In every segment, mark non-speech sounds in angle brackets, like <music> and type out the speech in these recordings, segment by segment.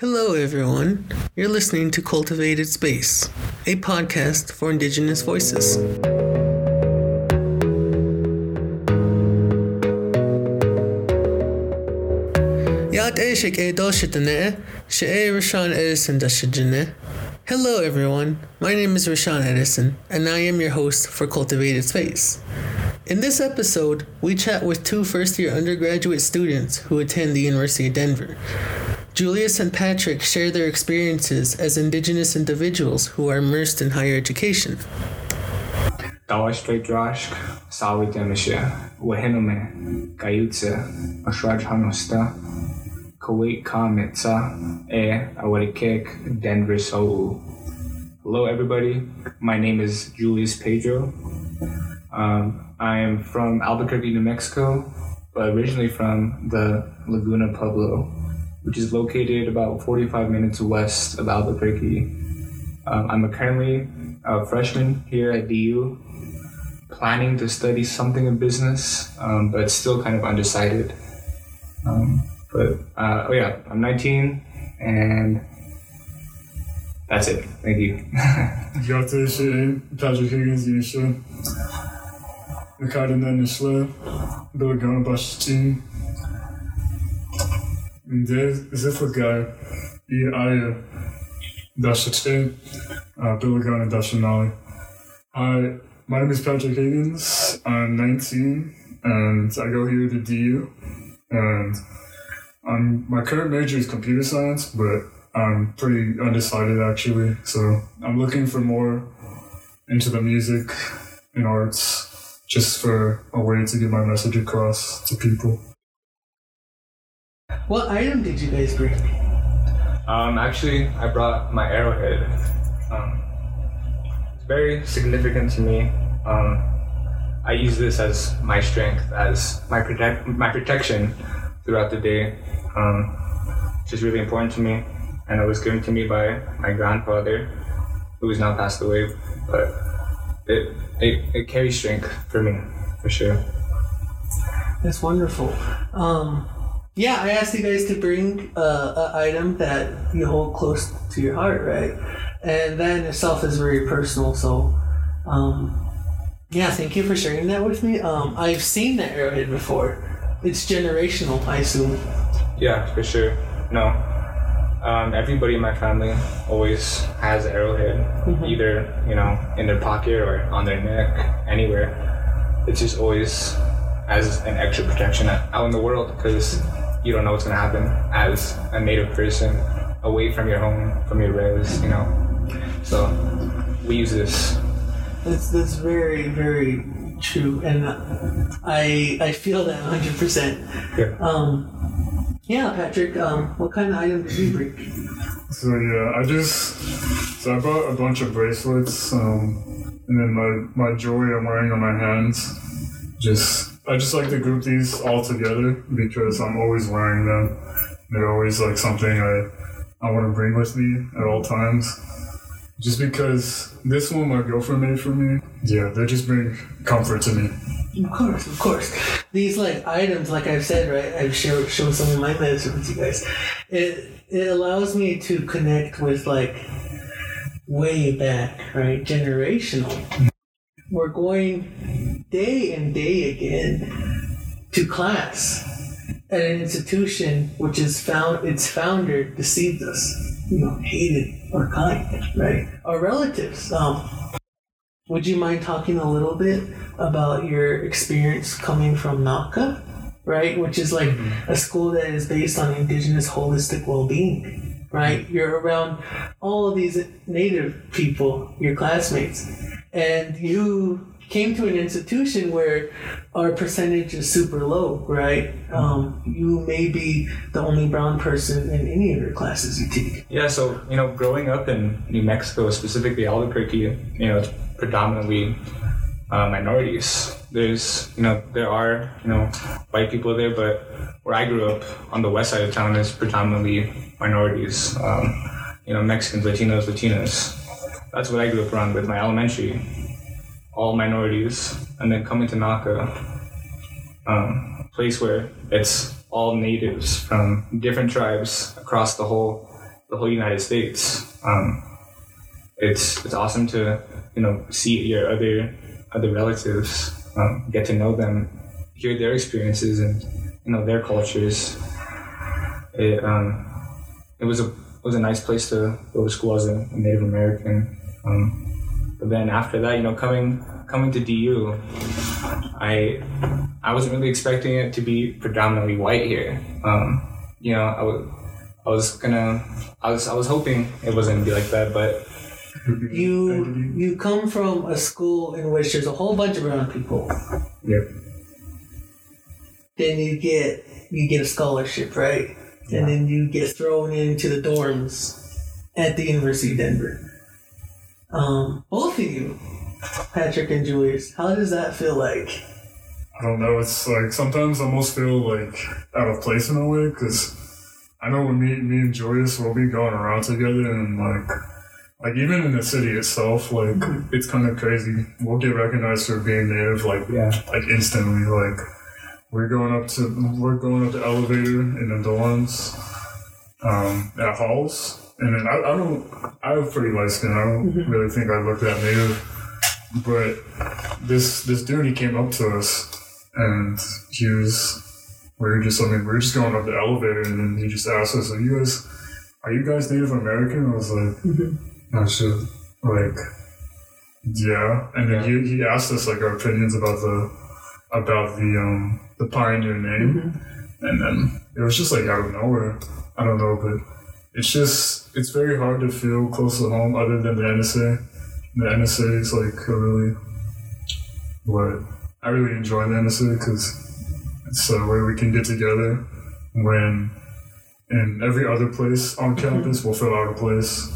Hello, everyone. You're listening to Cultivated Space, a podcast for Indigenous voices. Hello, everyone. My name is Rashan Edison, and I am your host for Cultivated Space. In this episode, we chat with two first year undergraduate students who attend the University of Denver. Julius and Patrick share their experiences as Indigenous individuals who are immersed in higher education. Hello, everybody. My name is Julius Pedro. Um, I am from Albuquerque, New Mexico, but originally from the Laguna Pueblo, which is located about 45 minutes west of Albuquerque. Um, I'm currently a freshman here at DU, planning to study something in business, um, but still kind of undecided. Um, but uh, oh yeah, I'm 19, and that's it. Thank you. Grattis tjejer, Patrick Higgins You Yesha. Ricardo Nishla, Bill Gunn Bashtin. Det zifligar i Aya Dashache, uh, Bill Gunn and Dashanali. Hi, my name is Patrick Higgins. I'm 19 and I go here to DU. And I'm, my current major is computer science, but I'm pretty undecided actually. So I'm looking for more into the music and arts just for a way to get my message across to people. What item did you guys bring? Um, actually, I brought my arrowhead. Um, it's very significant to me. Um, I use this as my strength, as my protect my protection throughout the day. Um, it's just really important to me, and it was given to me by my grandfather, who is now passed away. But it it, it carries strength for me, for sure. That's wonderful. Um, yeah, I asked you guys to bring uh, an item that you hold close to your heart, right? And that in itself is very personal. So, um, yeah, thank you for sharing that with me. Um, I've seen that arrowhead before. It's generational, I assume. Yeah, for sure. No. Um, everybody in my family always has an arrowhead, either you know in their pocket or on their neck, anywhere. It's just always as an extra protection out in the world because you don't know what's gonna happen as a native person away from your home, from your res, you know. So we use this. That's that's very very true, and I I feel that hundred percent. Yeah. Um, yeah, Patrick. Um, what kind of item did you bring? So yeah, I just so I bought a bunch of bracelets, um, and then my my jewelry I'm wearing on my hands. Just I just like to group these all together because I'm always wearing them. They're always like something I I want to bring with me at all times. Just because this one my girlfriend made for me. Yeah, they just bring comfort to me. Of course, of course. These like items, like I've said, right? I've shown some of my medicine with you guys. It it allows me to connect with like way back, right? Generational. We're going day and day again to class at an institution which is found its founder deceived us, you know, hated our kind, right? Our relatives. Um, would you mind talking a little bit about your experience coming from NACA, right? Which is like a school that is based on indigenous holistic well being, right? You're around all of these native people, your classmates, and you came to an institution where our percentage is super low, right? Um, you may be the only brown person in any of your classes you take. Yeah, so you know, growing up in New Mexico, specifically Albuquerque, you know, it's predominantly uh, minorities. There's, you know, there are, you know, white people there, but where I grew up on the west side of town is predominantly minorities. Um, you know, Mexicans, Latinos, Latinas. That's what I grew up around with my elementary. All minorities, and then coming to NACA, um, place where it's all natives from different tribes across the whole the whole United States. Um, it's it's awesome to you know see your other other relatives, um, get to know them, hear their experiences and you know their cultures. It um, it was a it was a nice place to go to school as a, Native American. Um, but then after that, you know, coming coming to DU, I I wasn't really expecting it to be predominantly white here. Um, you know, I was I was gonna I was I was hoping it wasn't gonna be like that, but <laughs> You you come from a school in which there's a whole bunch of brown people. Yep. Then you get you get a scholarship, right? And then you get thrown into the dorms at the University of Denver. Um, both of you, Patrick and Julius, how does that feel like? I don't know. It's like sometimes I almost feel like out of place in a way because I know when me, me and Julius will be going around together and like, like even in the city itself, like it's kind of crazy. We'll get recognized for being native, like Yeah. like instantly. Like we're going up to we're going up the elevator in the dorms, um, at halls, and then I, I don't I have pretty light skin. I don't mm-hmm. really think I look that native, but this this dude he came up to us and he was we were just I mean we were just going up the elevator and then he just asked us, Are you guys are you guys Native American? I was like, mm-hmm. oh, not sure. Like yeah. And then he, he asked us like our opinions about the about the um the pioneer name mm-hmm. and then it was just like out of nowhere. I don't know, but it's just it's very hard to feel close to home other than the NSA. The NSA is like a really what I really enjoy the NSA because it's uh, a way we can get together when in every other place on mm-hmm. campus will feel out of place.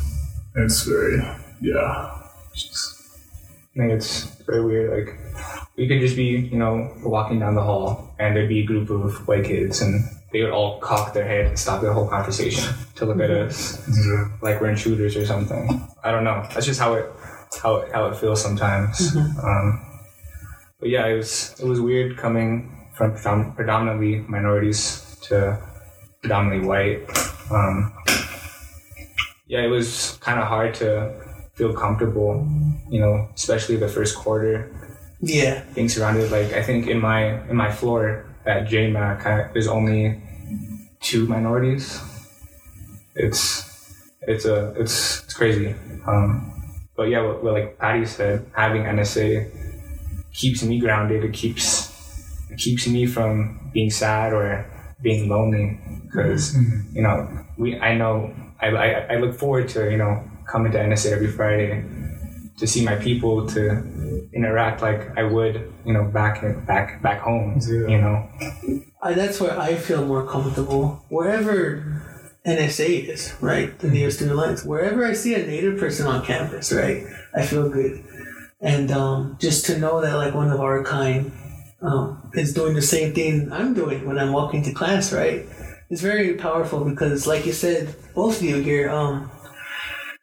And it's very yeah. just- I think it's very weird. Like we could just be, you know, walking down the hall and there'd be a group of white kids and they would all cock their head and stop the whole conversation <laughs> to look at us like we're intruders or something. I don't know. That's just how it how it, how it feels sometimes. Um, but yeah, it was it was weird coming from predominantly minorities to predominantly white. Um, yeah, it was kind of hard to feel comfortable, you know, especially the first quarter Yeah. being surrounded. Like I think in my in my floor at JMAC, I, there's only two minorities. It's it's a it's it's crazy. Um, but yeah, what, what like Patty said, having NSA keeps me grounded. It keeps it keeps me from being sad or being lonely because you know we I know I, I I look forward to you know coming to NSA every Friday to see my people to interact like I would you know back back back home Yeah. you know I, that's where I feel more comfortable. Wherever NSA is, right? The Native Student Alliance. Wherever I see a Native person on campus, right? I feel good. And um, just to know that, like, one of our kind um, is doing the same thing I'm doing when I'm walking to class, right? It's very powerful because, like you said, both of you here, um,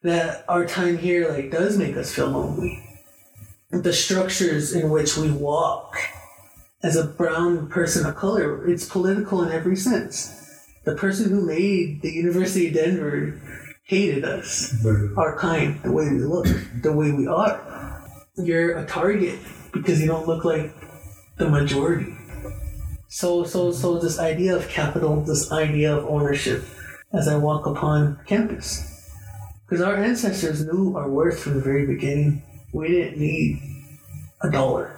that our time here, like, does make us feel lonely. The structures in which we walk as a brown person of color, it's political in every sense. The person who made the University of Denver hated us, mm-hmm. our kind, the way we look, the way we are. You're a target because you don't look like the majority. So, so, so this idea of capital, this idea of ownership, as I walk upon campus, because our ancestors knew our worth from the very beginning. We didn't need a dollar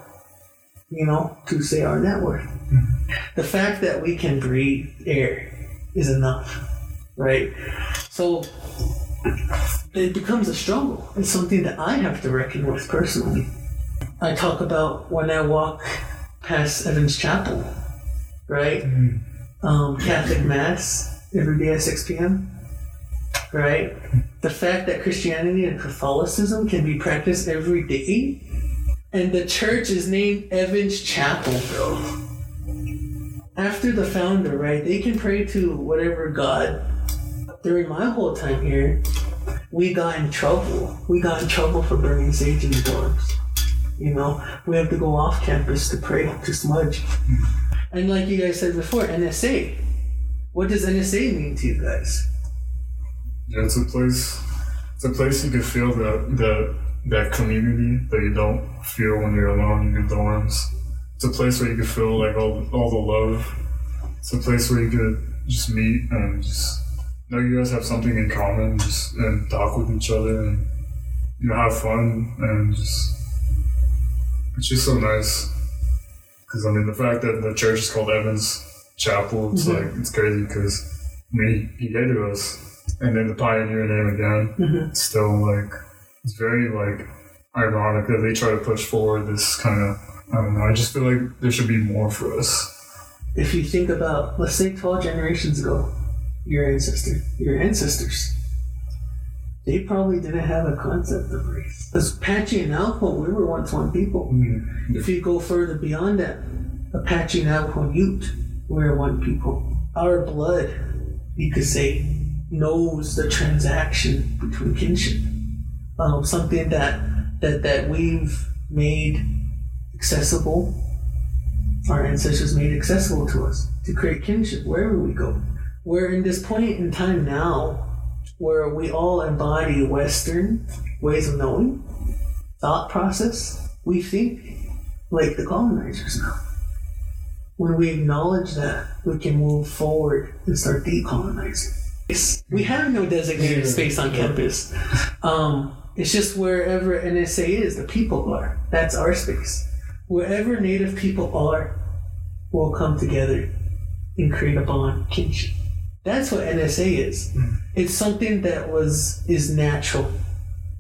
you know, to say our net worth. Mm-hmm. The fact that we can breathe air is enough, right? So it becomes a struggle. It's something that I have to reckon with personally. I talk about when I walk past Evans Chapel, right? Mm-hmm. Um, Catholic Mass every day at 6 p.m., right? Mm-hmm. The fact that Christianity and Catholicism can be practiced every day and the church is named Evans Chapel, bro. After the founder, right? They can pray to whatever God. During my whole time here, we got in trouble. We got in trouble for burning sage in the dorms. You know, we have to go off campus to pray to smudge. Hmm. And like you guys said before, NSA. What does NSA mean to you guys? Yeah, it's a place. It's a place you can feel that that that community that you don't feel when you're alone in your dorms. It's a place where you can feel like all all the love. It's a place where you could just meet and just know you guys have something in common, just and talk with each other and you know have fun and just it's just so nice. Because I mean, the fact that the church is called Evans Chapel, it's mm-hmm. like it's crazy because me he hated us, and then the pioneer name again. Mhm. It's still like it's very like ironic that they try to push forward this kind of. I don't know. I just feel like there should be more for us. If you think about, let's say, 12 generations ago, your ancestor, your ancestors, they probably didn't have a concept of race. Because Apache and Navajo, we were once one people. If you go further beyond that, Apache, and Ute, we're one people. Our blood, you could say, knows the transaction between kinship. Um, something that, that that we've made accessible. Our ancestors made accessible to us to create kinship wherever we go. We're in this point in time now where we all embody Western ways of knowing, thought process. We think like the colonizers now. When we acknowledge that, we can move forward and start decolonizing. We have no designated space on campus. Um, it's just wherever NSA is, the people are. That's our space. Wherever Native people are, we'll come together and create a bond, kinship. That's what NSA is. It's something that was is natural.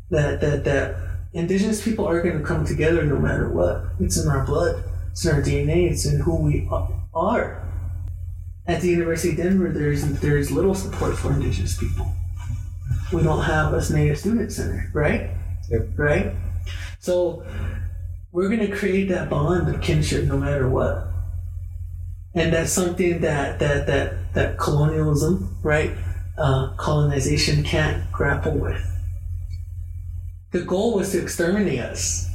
That that that indigenous people are going to come together no matter what. It's in our blood. It's in our DNA. It's in who we are. At the University of Denver, there's there's little support for indigenous people. We don't have a Native Student Center, right? Yep. Right. So we're going to create that bond of kinship no matter what and that's something that that that that colonialism right uh, colonization can't grapple with the goal was to exterminate us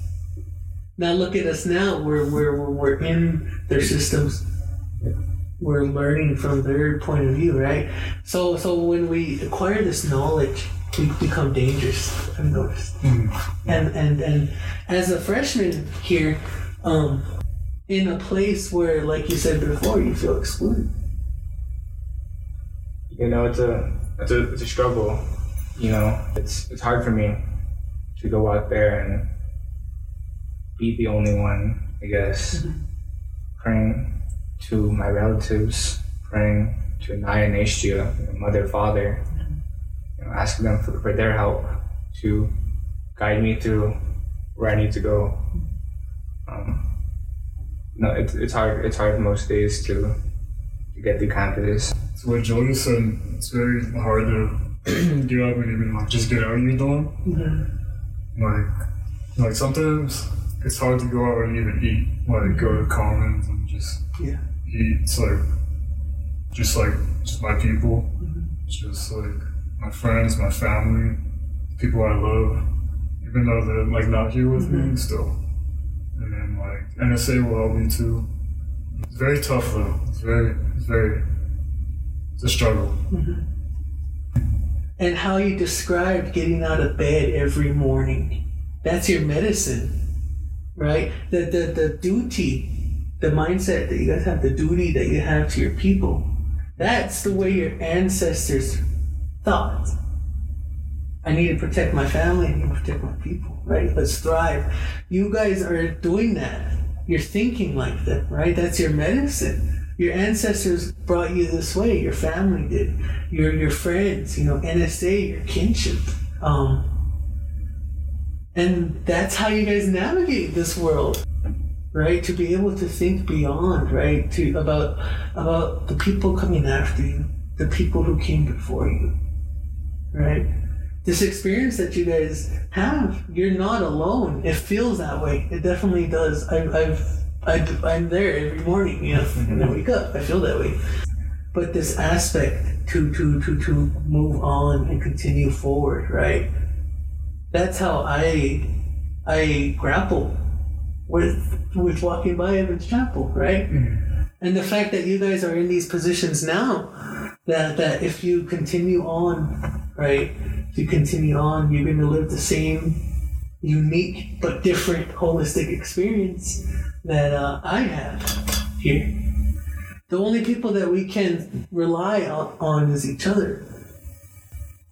now look at us now we're we're we're, we're in their systems we're learning from their point of view right? So so when we acquire this knowledge we become dangerous i've noticed. And and and as a freshman here um in a place where, like you said before, you feel excluded. you know it's a it's a it's a struggle you know? It's it's hard for me to go out there and be the only one i guess praying to my relatives praying to Naya and Ishtia, mother father you know, asking them for, for their help to guide me through where i need to go um, no it's, it's hard it's hard most days to, to get through campus So what Julius said, it's very hard to <clears throat> get up and even like just get out of your dorm. Like, like sometimes it's hard to go out and even eat. Like go to commons and just Yeah. It's like just like just my people, mm-hmm. just like my friends, my family, people I love. Even though they're like not here with me, mm-hmm. still. And then like NSA will help me too. It's very tough though. It's very, it's very, it's a struggle. Mm-hmm. And how you described getting out of bed every morning. That's your medicine, right? The, the, the duty, the mindset that you guys have, the duty that you have to your people. That's the way your ancestors thought. I need to protect my family, I need to protect my people, right? Let's thrive. You guys are doing that. You're thinking like that, right? That's your medicine. Your ancestors brought you this way. Your family did. Your your friends, you know, NSA, your kinship. Um, and that's how you guys navigate this world, right? To be able to think beyond, right? To about about the people coming after you, the people who came before you, right? This experience that you guys have, you're not alone. It feels that way. It definitely does. I, I've I, I'm there every morning, you know, and I mm-hmm. wake up. I feel that way. But this aspect to to to to move on and continue forward, right? That's how I I grapple with with walking by Evans Chapel, right? And the fact that you guys are in these positions now, that that if you continue on right? If you continue on, you're going to live the same unique but different holistic experience that uh, I have here. The only people that we can rely on, on is each other.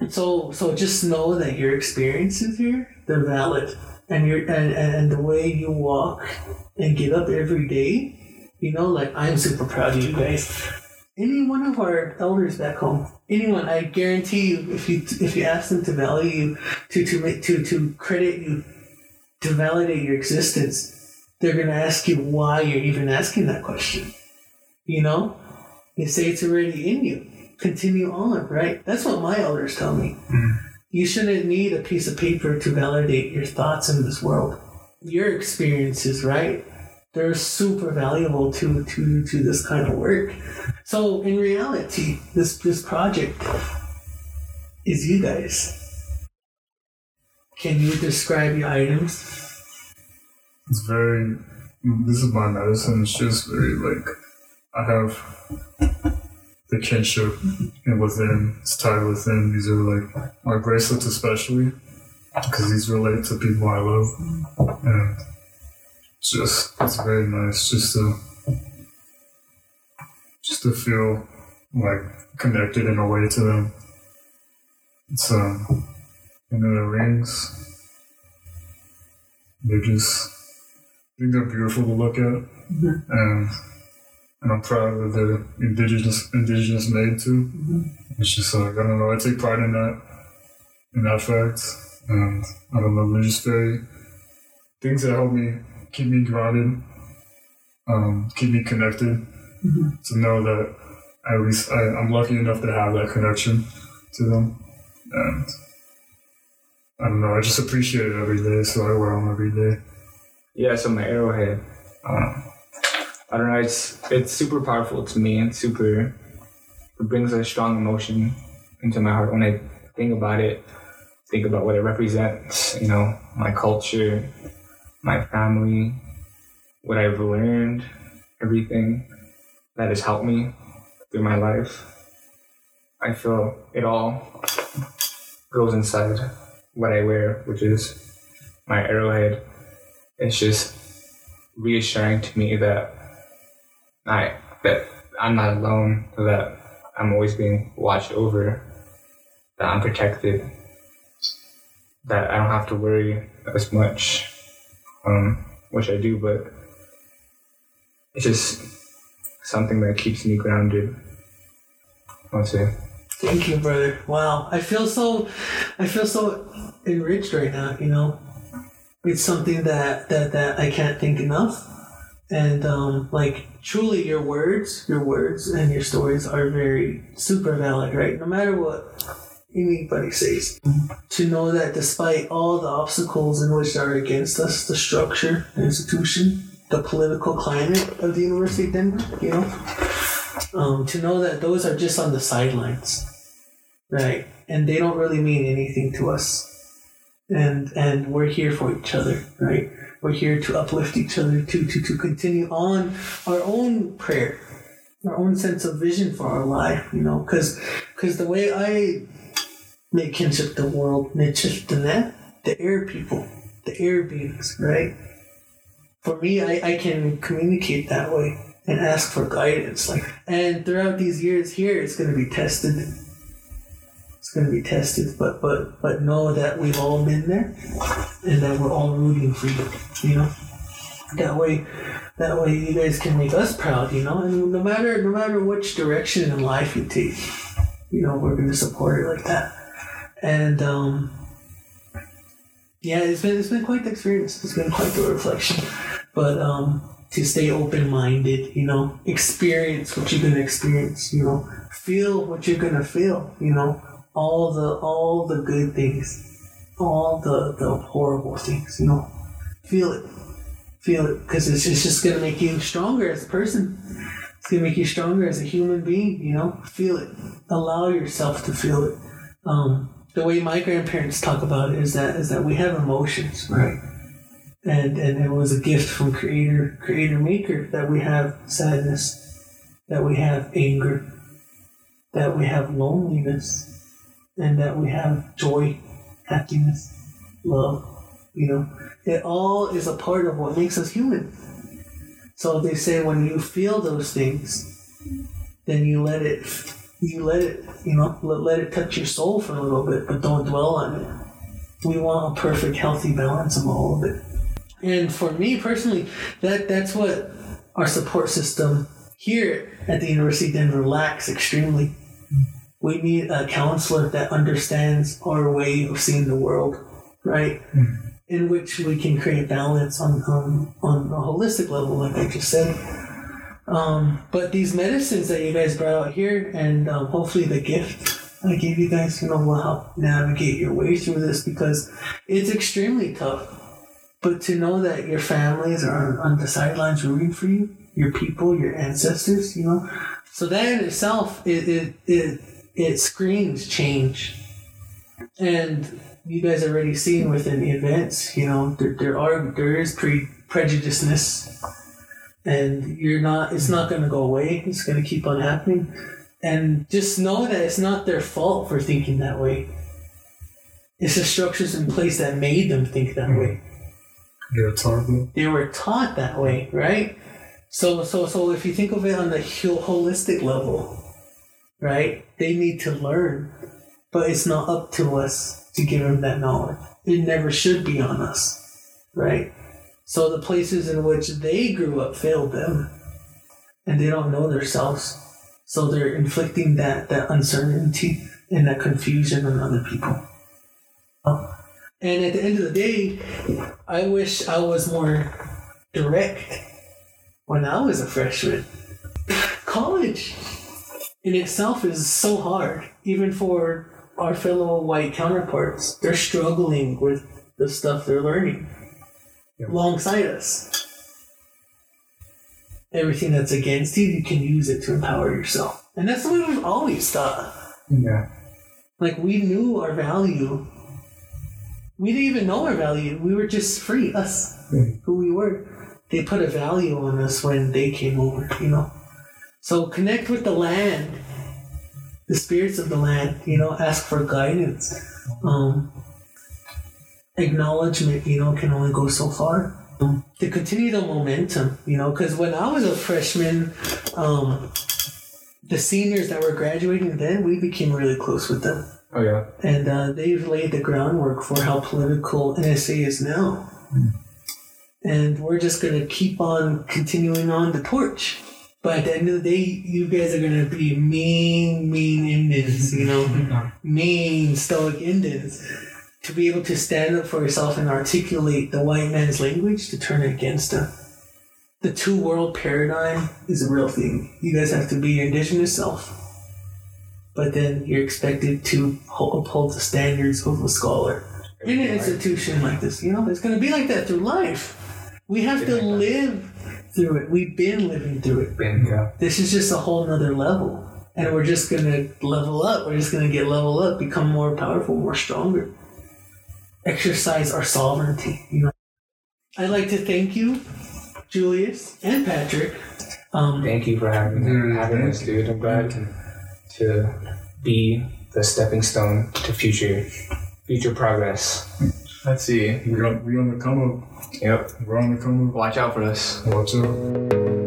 So, so just know that your experiences here, they're valid. And, your and, and the way you walk and get up every day, you know, like I'm super proud of you guys. Any one of our elders back home, anyone, I guarantee you, if you if you ask them to value you, to to make to to credit you, to validate your existence, they're gonna ask you why you're even asking that question. You know, they say it's already in you. Continue on, right? That's what my elders tell me. Hmm. You shouldn't need a piece of paper to validate your thoughts in this world. Your experiences, right? They're super valuable to to to this kind of work. So in reality, this this project is you guys. Can you describe your items? It's very. This is my medicine. It's just very like I have the kinship and within. It's tied within. These are like my bracelets, especially because these relate to people I love, and just it's very nice just to just to feel like connected in a way to them. It's um, and then the rings. They're just, I think they're beautiful to look at, and and I'm proud that they're indigenous indigenous made too. It's just like I don't know, I take pride in that, in that fact, and I don't know, they're just very things that help me keep me grounded, um, keep me connected, to know that at least I, I'm lucky enough to have that connection to them, and. I don't know. I just appreciate it every day, so I wear them every day. Yeah, so my arrowhead. Um, I don't know. It's it's super powerful to me and super. It brings a strong emotion into my heart when I think about it. Think about what it represents. You know, my culture, my family, what I've learned, everything that has helped me through my life. I feel it all goes inside what I wear, which is my arrowhead. It's just reassuring to me that I that I'm not alone, that I'm always being watched over, that I'm protected, that I don't have to worry as much, um, which I do, but it's just something that keeps me grounded. I'll say. Thank you, brother. Wow, I feel so, I feel so enriched right now. You know, it's something that that that I can't think enough, and um, like truly, your words, your words, and your stories are very super valid. Right, no matter what anybody says, to know that despite all the obstacles in which are against us, the structure, the institution, the political climate of the University of Denver, you know, um, to know that those are just on the sidelines right? And they don't really mean anything to us. And and we're here for each other right we're here to uplift each other to to, to continue on our own prayer our own sense of vision for our life you know because because the way i make kinship the world that the air people the air beings right for me I, I can communicate that way and ask for guidance like and throughout these years here it's going to be tested it's going to be tested, but but but know that we've all been there, and that we're all rooting for you. You know, that way, that way you guys can make us proud. You know, and no matter no matter which direction in life you take, you know, we're to support it like that. And um, yeah, it's been it's been quite the experience. It's been quite the reflection, but um, to stay open minded, you know, experience what you're gonna experience, you know, feel what you're gonna feel, you know, all the all the good things, all the the horrible things, you know, feel it, feel it, because it's it's just gonna make you stronger as a person. It's gonna make you stronger as a human being, you know. Feel it, allow yourself to feel it. Um, the way my grandparents talk about it is that is that we have emotions, right? and and it was a gift from creator creator maker that we have sadness that we have anger that we have loneliness and that we have joy, happiness, love. You know, it all is a part of what makes us human. So they say when you feel those things, then you let it, you let it, you know, let, let it touch your soul for a little bit, but don't dwell on it. We want a perfect, healthy balance of all of it. And for me personally, that that's what our support system here at the University of Denver lacks extremely. We need a counselor that understands our way of seeing the world, right? Hmm. In which we can create balance on on, on a holistic level, like I just said. Um, but these medicines that you guys brought out here, and um, hopefully the gift I gave you guys, you know, will help navigate your way through this because it's extremely tough. But to know that your families are on the sidelines rooting for you, your people, your ancestors, you know, so that in itself, it it it, it screams change. And you guys already seen within the events, you know, there, there are there is pre prejudiceness, and you're not. It's not going to go away. It's going to keep on happening, and just know that it's not their fault for thinking that way. It's the structures in place that made them think that way Yeah, it's horrible. they were taught that way, right? So, so, so if you think of it on the holistic level, right? They need to learn, but it's not up to us to give them that knowledge. It never should be on us, right? So the places in which they grew up failed them, and they don't know themselves, so they're inflicting that that uncertainty and that confusion on other people. And at the end of the day, I wish I was more direct when I was a freshman. College in itself is so hard, even for our fellow white counterparts. They're struggling with the stuff they're learning Yeah. alongside us. Everything that's against you, you can use it to empower yourself. And that's the way we've always thought. Yeah. Like we knew our value. We didn't even know our value. We were just free, us, Mm. who we were. They put a value on us when they came over, you know. So connect with the land, the spirits of the land, you know, ask for guidance. Um, acknowledgement, you know, can only go so far. Um, to continue the momentum, you know, because when I was a freshman, um, the seniors that were graduating then, we became really close with them Oh yeah. and uh, they've laid the groundwork for how political NSA is now. And we're just going to keep on continuing on the torch. But at the end of the day, you guys are going to be mean, mean Indians, you know, mean, stoic Indians. To be able to stand up for yourself and articulate the white man's language to turn it against them. The two world paradigm is a real thing. You guys have to be your indigenous self but then you're expected to uphold the standards of a scholar in an institution like this. You know, it's going to be like that through life. We have to live through it. We've been living through it. Been yeah. This is just a whole nother level. And we're just going to level up. We're just going to get level up, become more powerful, more stronger. Exercise our sovereignty. You know, I'd like to thank you, Julius and Patrick. Um, Thank you for having Yeah, having us, dude. I'm glad to, to be the stepping stone to future future progress. Let's see. We got we on the come up. Yep. We're on the come up. Watch out for us. Watch out.